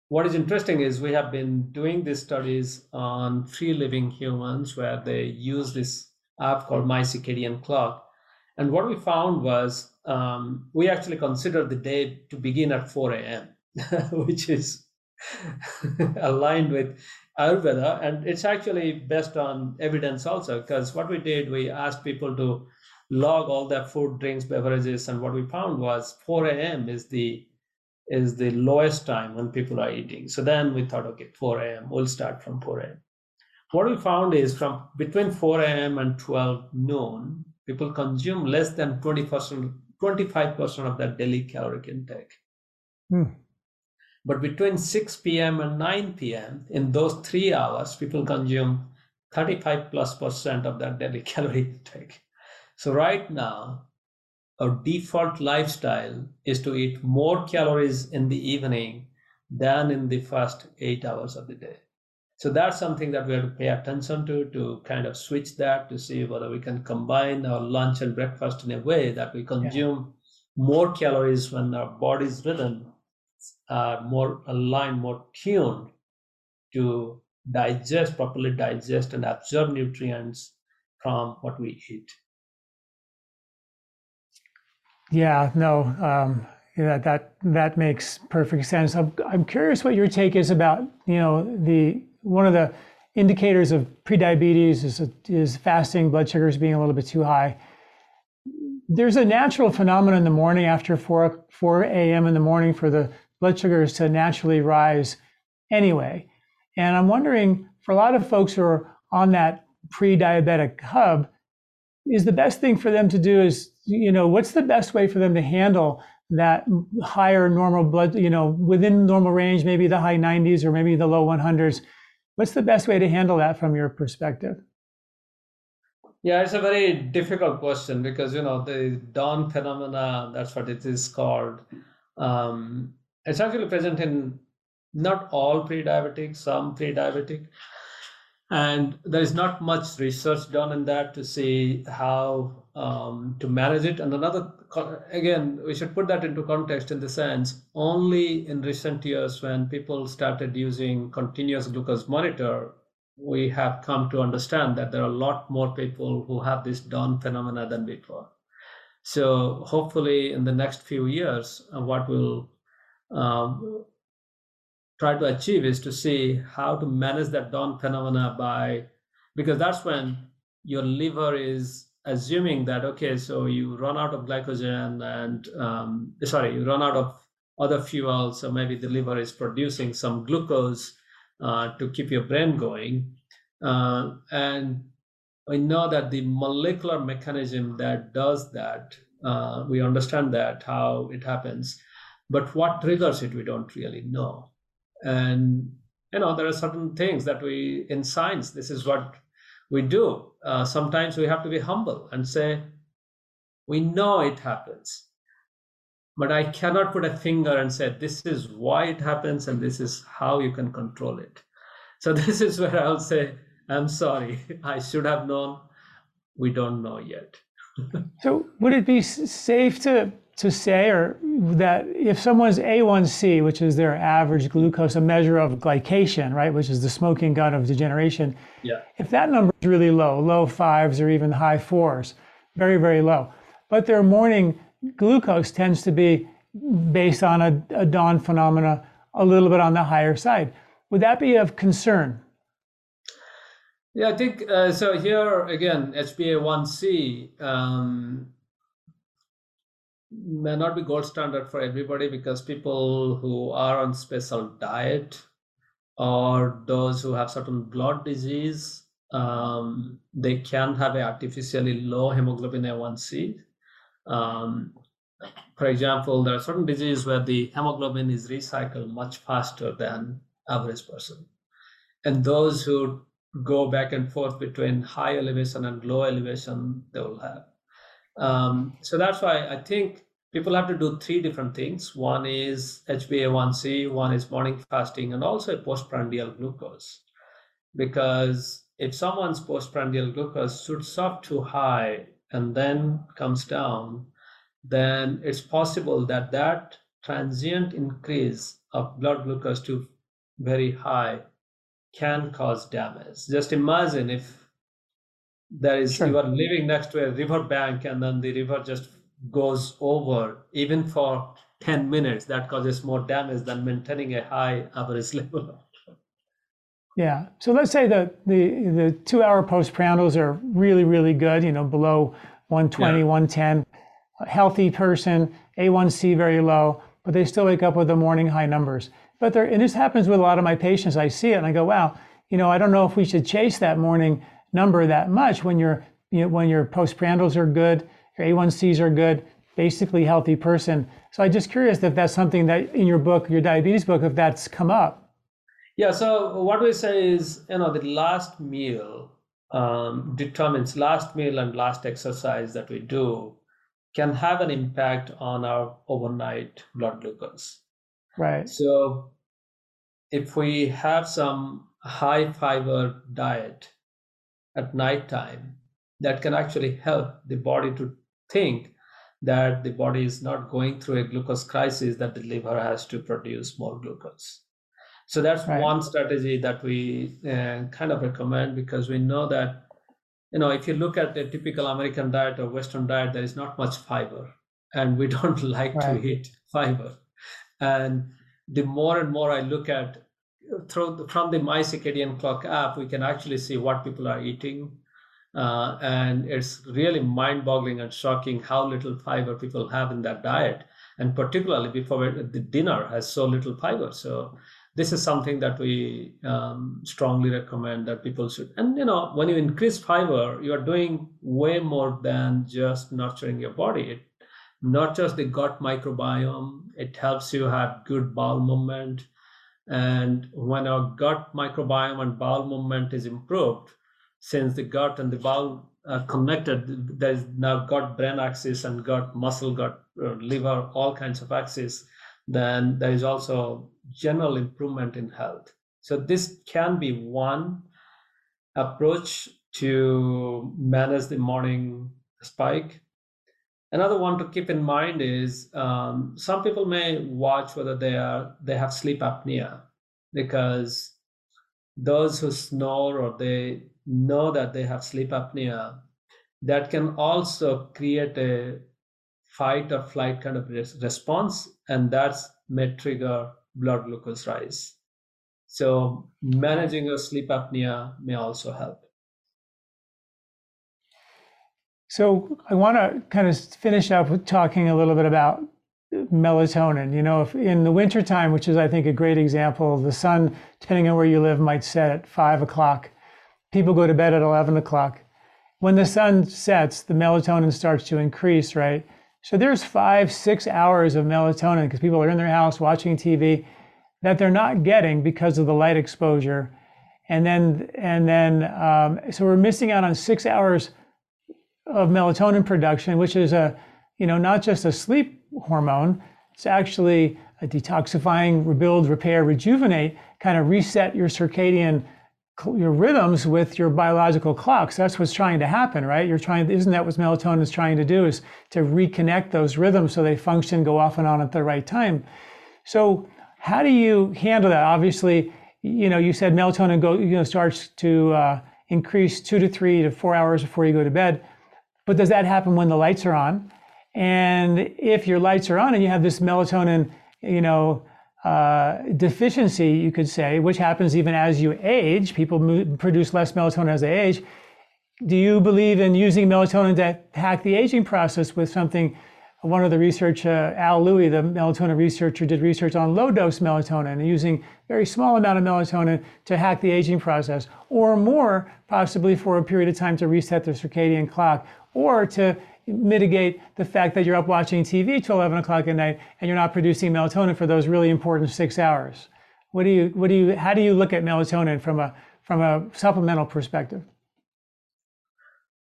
Speaker 3: what is interesting is we have been doing these studies on free living humans where they use this app called My Circadian Clock. And what we found was um, we actually considered the day to begin at 4 a.m., which is aligned with Ayurveda. And it's actually based on evidence also, because what we did, we asked people to log all their food, drinks, beverages. And what we found was 4 a.m. is the is the lowest time when people are eating. So then we thought, okay, 4 a.m. We'll start from 4 a.m. What we found is from between 4 a.m. and 12 noon, people consume less than 20%, 25% of their daily caloric intake. Hmm. But between 6 p.m. and 9 p.m., in those three hours, people consume 35 plus percent of their daily calorie intake. So right now, our default lifestyle is to eat more calories in the evening than in the first eight hours of the day. So that's something that we have to pay attention to, to kind of switch that to see whether we can combine our lunch and breakfast in a way that we consume yeah. more calories when our body's rhythm are more aligned, more tuned to digest, properly digest and absorb nutrients from what we eat.
Speaker 2: Yeah, no, um, yeah, that that makes perfect sense. I'm, I'm curious what your take is about, you know, the one of the indicators of prediabetes is, is fasting blood sugars being a little bit too high. There's a natural phenomenon in the morning after 4, 4 a.m. in the morning for the blood sugars to naturally rise anyway. And I'm wondering for a lot of folks who are on that pre diabetic hub, is the best thing for them to do is, you know, what's the best way for them to handle that higher normal blood, you know, within normal range, maybe the high 90s or maybe the low 100s? What's the best way to handle that from your perspective?
Speaker 3: Yeah, it's a very difficult question because you know the dawn phenomena. That's what it is called. Um, it's actually present in not all pre-diabetic, some pre-diabetic, and there is not much research done in that to see how um, to manage it. And another, again, we should put that into context in the sense only in recent years when people started using continuous glucose monitor, we have come to understand that there are a lot more people who have this dawn phenomena than before. So hopefully, in the next few years, uh, what will um, try to achieve is to see how to manage that dawn phenomena by because that's when your liver is assuming that okay so you run out of glycogen and um, sorry you run out of other fuels so maybe the liver is producing some glucose uh, to keep your brain going. Uh, and we know that the molecular mechanism that does that uh, we understand that how it happens but what triggers it we don't really know. And you know there are certain things that we in science this is what we do. Uh, sometimes we have to be humble and say we know it happens but i cannot put a finger and say this is why it happens and this is how you can control it. So this is where i'll say i'm sorry i should have known. We don't know yet.
Speaker 2: So would it be safe to to say or that if someone's A1C, which is their average glucose, a measure of glycation, right, which is the smoking gun of degeneration,
Speaker 3: yeah.
Speaker 2: if that number is really low, low fives or even high fours, very, very low, but their morning glucose tends to be based on a, a dawn phenomena a little bit on the higher side. Would that be of concern?
Speaker 3: Yeah, I think uh, so. Here again, HbA1c um, may not be gold standard for everybody because people who are on special diet or those who have certain blood disease um, they can have a artificially low hemoglobin A1C. Um, for example, there are certain diseases where the hemoglobin is recycled much faster than average person. And those who go back and forth between high elevation and low elevation, they will have. Um, so that's why I think people have to do three different things. One is HbA1c, one is morning fasting, and also postprandial glucose. Because if someone's postprandial glucose shoots up too high and then comes down, then it's possible that that transient increase of blood glucose to very high can cause damage. Just imagine if there is sure. you are living next to a river bank and then the river just goes over even for 10 minutes that causes more damage than maintaining a high average level.
Speaker 2: Yeah. So let's say that the the two hour postprandials are really really good you know below 120 yeah. 110 a healthy person a1c very low but they still wake up with the morning high numbers. But there and this happens with a lot of my patients. I see it and i go wow you know i don't know if we should chase that morning number that much when your you know, when your postprandials are good, your A1Cs are good, basically healthy person. So I'm just curious if that's something that in your book, your diabetes book, if that's come up.
Speaker 3: Yeah. So what we say is, you know, the last meal um, determines last meal and last exercise that we do can have an impact on our overnight blood glucose.
Speaker 2: Right.
Speaker 3: So if we have some high fiber diet at night time that can actually help the body to think that the body is not going through a glucose crisis that the liver has to produce more glucose so that's right. one strategy that we uh, kind of recommend because we know that you know if you look at a typical american diet or western diet there is not much fiber and we don't like right. to eat fiber and the more and more i look at through from the my circadian clock app we can actually see what people are eating. Uh, and it's really mind-boggling and shocking how little fiber people have in that diet. And particularly before the dinner has so little fiber. So this is something that we um, strongly recommend that people should and you know when you increase fiber you are doing way more than just nurturing your body. It, just the gut microbiome it helps you have good bowel movement and when our gut microbiome and bowel movement is improved, since the gut and the bowel are connected, there is now gut brain axis and gut muscle, gut uh, liver, all kinds of axis, then there is also general improvement in health. So this can be one approach to manage the morning spike. Another one to keep in mind is um, some people may watch whether they are they have sleep apnea because those who snore or they know that they have sleep apnea that can also create a fight or flight kind of res- response and that's may trigger blood glucose rise. So managing your sleep apnea may also help
Speaker 2: so I want to kind of finish up with talking a little bit about melatonin. You know, if in the wintertime, which is, I think, a great example, the sun, depending on where you live, might set at five o'clock. People go to bed at 11 o'clock. When the sun sets, the melatonin starts to increase, right? So there's five, six hours of melatonin because people are in their house watching TV that they're not getting because of the light exposure. And then, and then, um, so we're missing out on six hours of melatonin production, which is a, you know, not just a sleep hormone, it's actually a detoxifying, rebuild, repair, rejuvenate, kind of reset your circadian your rhythms with your biological clocks. That's what's trying to happen, right? You're trying, isn't that what melatonin is trying to do? Is to reconnect those rhythms so they function, go off and on at the right time. So, how do you handle that? Obviously, you know, you said melatonin go, you know, starts to uh, increase two to three to four hours before you go to bed. But does that happen when the lights are on? And if your lights are on and you have this melatonin, you know, uh, deficiency, you could say, which happens even as you age, people mo- produce less melatonin as they age. Do you believe in using melatonin to hack the aging process with something? One of the research, uh, Al Louie, the melatonin researcher, did research on low dose melatonin and using very small amount of melatonin to hack the aging process, or more, possibly for a period of time to reset the circadian clock, or to mitigate the fact that you're up watching TV till 11 o'clock at night and you're not producing melatonin for those really important six hours. What do you, what do you, how do you look at melatonin from a, from a supplemental perspective?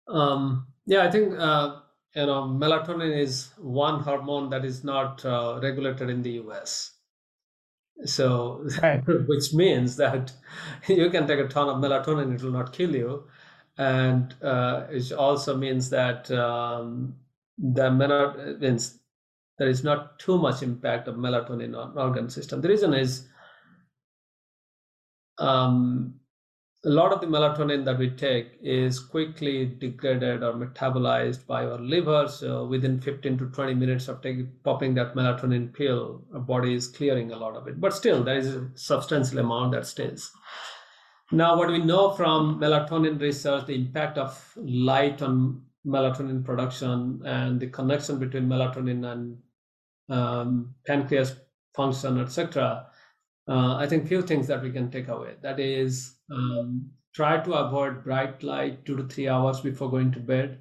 Speaker 3: Um, yeah, I think uh, you know melatonin is one hormone that is not uh, regulated in the U.S. So, right. which means that you can take a ton of melatonin, it will not kill you, and uh, it also means that um, the means there is not too much impact of melatonin on organ system. The reason is um, a lot of the melatonin that we take is quickly degraded or metabolized by our liver. So within 15 to 20 minutes of taking popping that melatonin pill, our body is clearing a lot of it. But still, there is a substantial amount that stays. Now, what we know from melatonin research, the impact of light on melatonin production and the connection between melatonin and um, pancreas function, etc. Uh, I think few things that we can take away. That is, um, try to avoid bright light two to three hours before going to bed.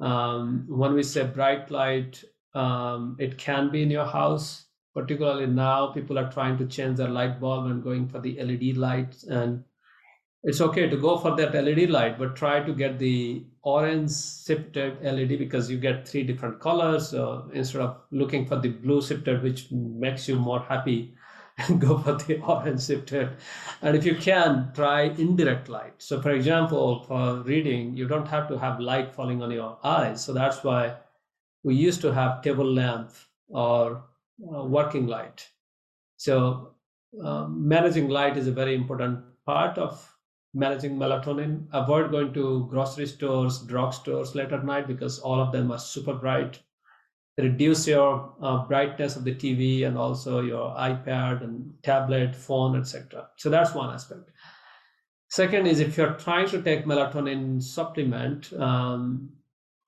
Speaker 3: Um, when we say bright light, um, it can be in your house. Particularly now, people are trying to change their light bulb and going for the LED lights and it's okay to go for that LED light, but try to get the orange shifted LED because you get three different colors. So instead of looking for the blue shifted, which makes you more happy, go for the orange shifted. And if you can, try indirect light. So for example, for reading, you don't have to have light falling on your eyes. So that's why we used to have table lamp or uh, working light. So um, managing light is a very important part of managing melatonin. Avoid going to grocery stores, drugstores late at night because all of them are super bright. Reduce your uh, brightness of the TV and also your iPad and tablet, phone, etc. So that's one aspect. Second is if you're trying to take melatonin supplement, um,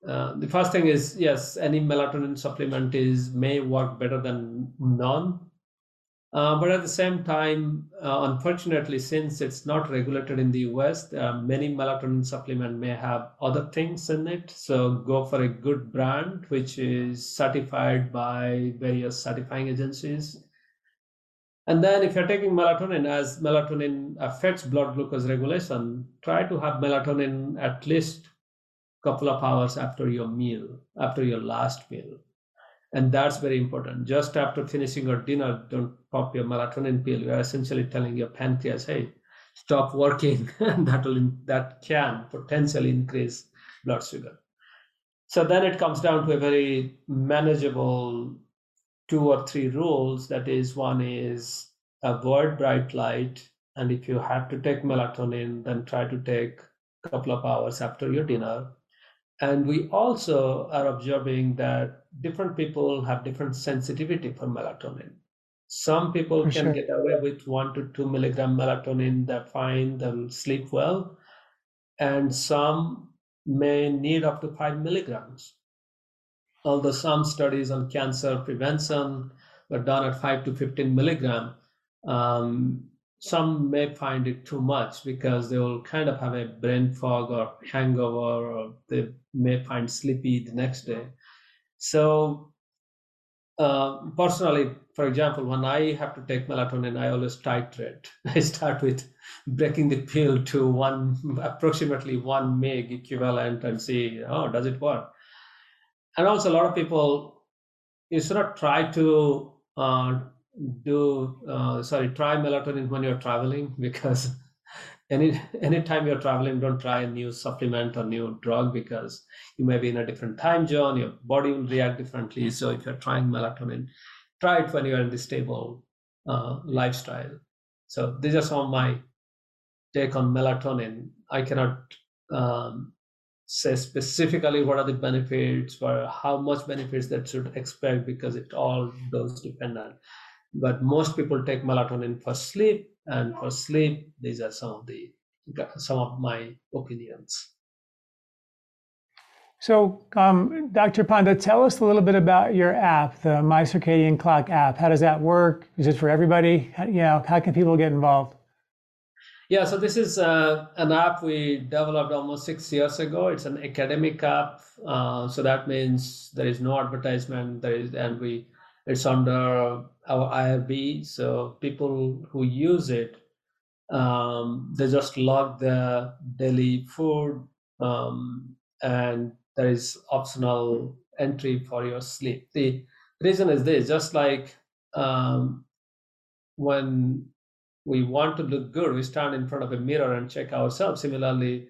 Speaker 3: uh, the first thing is yes, any melatonin supplement is may work better than none uh, but at the same time, uh, unfortunately, since it's not regulated in the US, uh, many melatonin supplement may have other things in it. So go for a good brand which is certified by various certifying agencies. And then if you're taking melatonin, as melatonin affects blood glucose regulation, try to have melatonin at least a couple of hours after your meal, after your last meal and that's very important. Just after finishing your dinner don't pop your melatonin pill. You're essentially telling your pancreas hey stop working. That will that can potentially increase blood sugar. So then it comes down to a very manageable two or three rules. That is one is avoid bright light. And if you have to take melatonin then try to take a couple of hours after your dinner and we also are observing that different people have different sensitivity for melatonin. Some people for can sure. get away with one to two milligram melatonin, they're fine, they'll sleep well. And some may need up to five milligrams. Although some studies on cancer prevention were done at five to 15 milligram, um, some may find it too much because they will kind of have a brain fog or hangover or they may find sleepy the next day. So uh, personally for example when i have to take melatonin i always titrate. I start with breaking the pill to one approximately one meg equivalent and see oh does it work? And also a lot of people you should try to uh, do uh, sorry try melatonin when you're traveling because any anytime you're traveling don't try a new supplement or new drug because you may be in a different time zone your body will react differently. So if you're trying melatonin try it when you're in the stable uh, lifestyle. So these are some of my take on melatonin. I cannot um, say specifically what are the benefits or how much benefits that should expect because it all does depend on but most people take melatonin for sleep and for sleep these are some of the some of my opinions
Speaker 2: so um, dr panda tell us a little bit about your app the my circadian clock app how does that work is it for everybody how, you know how can people get involved
Speaker 3: Yeah, so this is uh, an app we developed almost six years ago. It's an academic app, uh, so that means there is no advertisement. There is, and we it's under our IRB. So people who use it, um, they just log the daily food, um, and there is optional entry for your sleep. The reason is this: just like um, when we want to look good, we stand in front of a mirror and check ourselves. Similarly,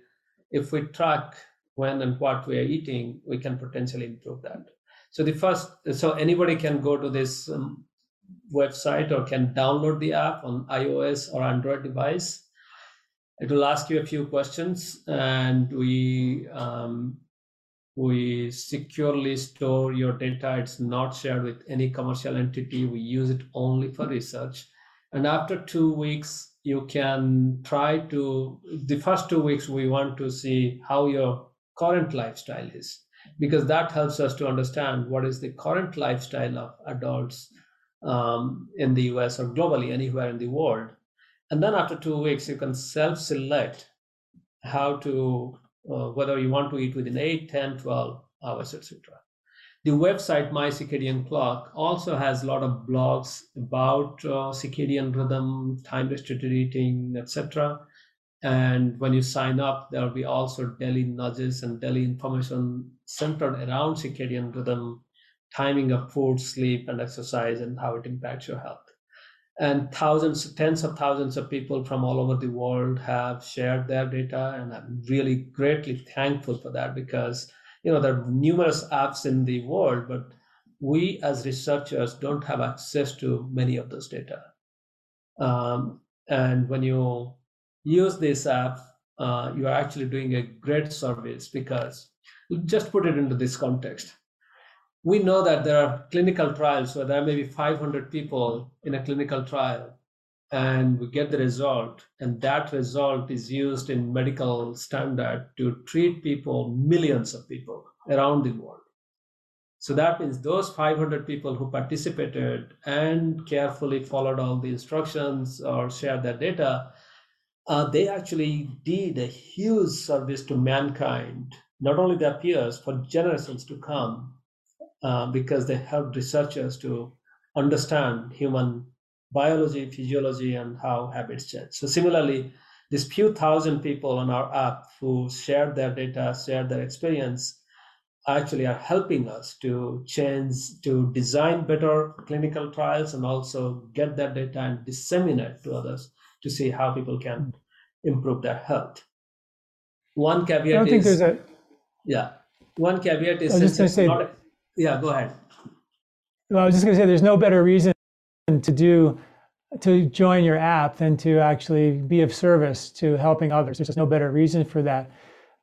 Speaker 3: if we track when and what we are eating, we can potentially improve that. So the first, so anybody can go to this um, website or can download the app on iOS or Android device. It will ask you a few questions, and we um, we securely store your data. It's not shared with any commercial entity. We use it only for research. And after two weeks, you can try to. The first two weeks, we want to see how your current lifestyle is because that helps us to understand what is the current lifestyle of adults um, in the US or globally, anywhere in the world. And then after two weeks, you can self select how to, uh, whether you want to eat within 8, 10, 12 hours, etc. The website My Circadian Clock also has a lot of blogs about uh, circadian rhythm, time restricted eating, etc. And when you sign up, there will be also daily nudges and daily information centered around circadian rhythm, timing of food, sleep, and exercise, and how it impacts your health. And thousands, tens of thousands of people from all over the world have shared their data, and I'm really greatly thankful for that because you know there are numerous apps in the world, but we as researchers don't have access to many of those data. Um, and when you use this app, uh, you are actually doing a great service because just put it into this context. We know that there are clinical trials where there may be 500 people in a clinical trial, and we get the result, and that result is used in medical standard to treat people, millions of people around the world. So that means those 500 people who participated and carefully followed all the instructions or shared their data uh, they actually did a huge service to mankind, not only their peers, for generations to come, uh, because they helped researchers to understand human biology, physiology, and how habits change. So, similarly, these few thousand people on our app who shared their data, shared their experience, actually are helping us to change, to design better clinical trials and also get that data and disseminate to others to see how people can improve their health. One caveat I don't is, think there's a yeah. One caveat is I was just to say, not, yeah. Go ahead.
Speaker 2: Well, I was just going to say there's no better reason to do to join your app than to actually be of service to helping others. There's just no better reason for that.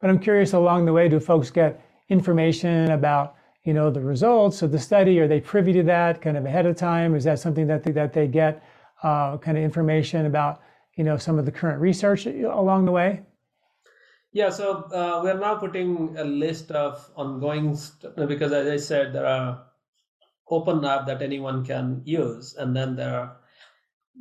Speaker 2: But I'm curious along the way, do folks get information about you know the results of the study? Are they privy to that kind of ahead of time? Is that something that they, that they get uh, kind of information about you know some of the current research along the way?
Speaker 3: Yeah, so uh, we're now putting a list of ongoing because, as I said, there are open app that anyone can use, and then there are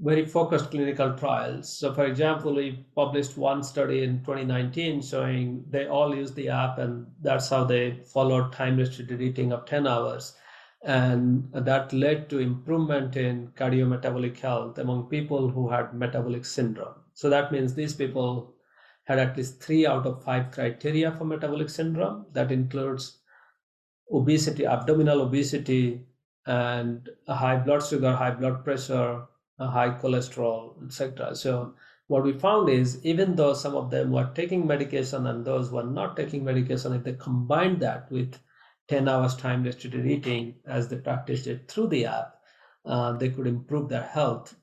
Speaker 3: very focused clinical trials. So, for example, we published one study in 2019 showing they all use the app, and that's how they followed time restricted eating of 10 hours and that led to improvement in cardiometabolic health among people who had metabolic syndrome so that means these people had at least three out of five criteria for metabolic syndrome that includes obesity abdominal obesity and high blood sugar high blood pressure high cholesterol etc so what we found is even though some of them were taking medication and those were not taking medication if they combined that with 10 hours time restricted eating as they practiced it through the app, uh, they could improve their health.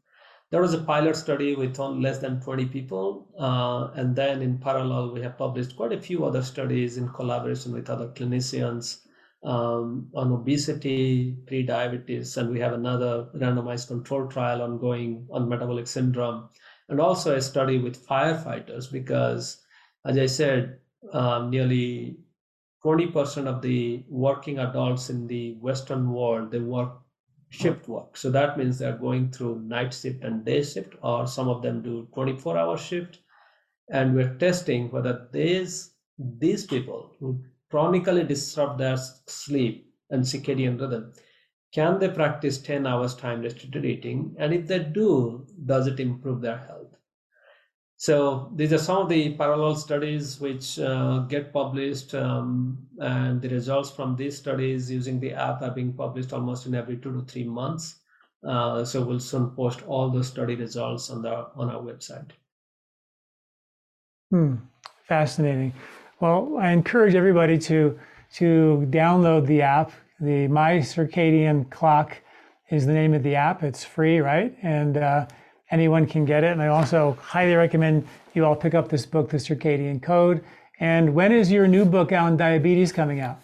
Speaker 3: There was a pilot study with on less than 20 people. Uh, and then in parallel, we have published quite a few other studies in collaboration with other clinicians um, on obesity, pre-diabetes, and we have another randomized control trial ongoing on metabolic syndrome, and also a study with firefighters because, as I said, um, nearly 20% of the working adults in the Western world, they work shift work. So that means they're going through night shift and day shift, or some of them do 24 hour shift. And we're testing whether these, these people who chronically disrupt their sleep and circadian rhythm, can they practice 10 hours time restricted eating? And if they do, does it improve their health? So these are some of the parallel studies which uh, get published, um, and the results from these studies using the app are being published almost in every two to three months. Uh, so we'll soon post all the study results on the on our website.
Speaker 2: Hmm. Fascinating. Well, I encourage everybody to to download the app. The My Circadian Clock is the name of the app. It's free, right? And uh, anyone can get it. And I also highly recommend you all pick up this book, The Circadian Code. And when is your new book on diabetes coming out?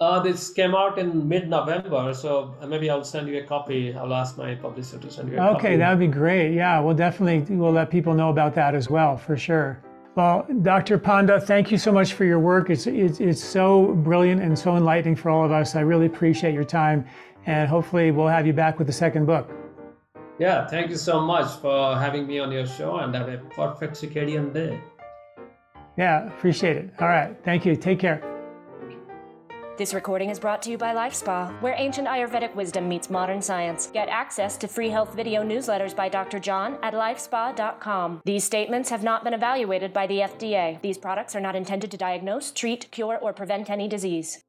Speaker 3: Uh, this came out in mid-November, so maybe I'll send you a copy. I'll ask my publisher to send you a
Speaker 2: okay,
Speaker 3: copy.
Speaker 2: Okay, that would be great. Yeah, we'll definitely we'll let people know about that as well, for sure. Well, Dr. Panda, thank you so much for your work. It's, it's, it's so brilliant and so enlightening for all of us. I really appreciate your time, and hopefully we'll have you back with the second book.
Speaker 3: Yeah, thank you so much for having me on your show and have a perfect circadian day.
Speaker 2: Yeah, appreciate it. All right. Thank you. Take care.
Speaker 1: This recording is brought to you by LifeSpa, where ancient Ayurvedic wisdom meets modern science. Get access to free health video newsletters by Dr. John at lifespa.com. These statements have not been evaluated by the FDA. These products are not intended to diagnose, treat, cure, or prevent any disease.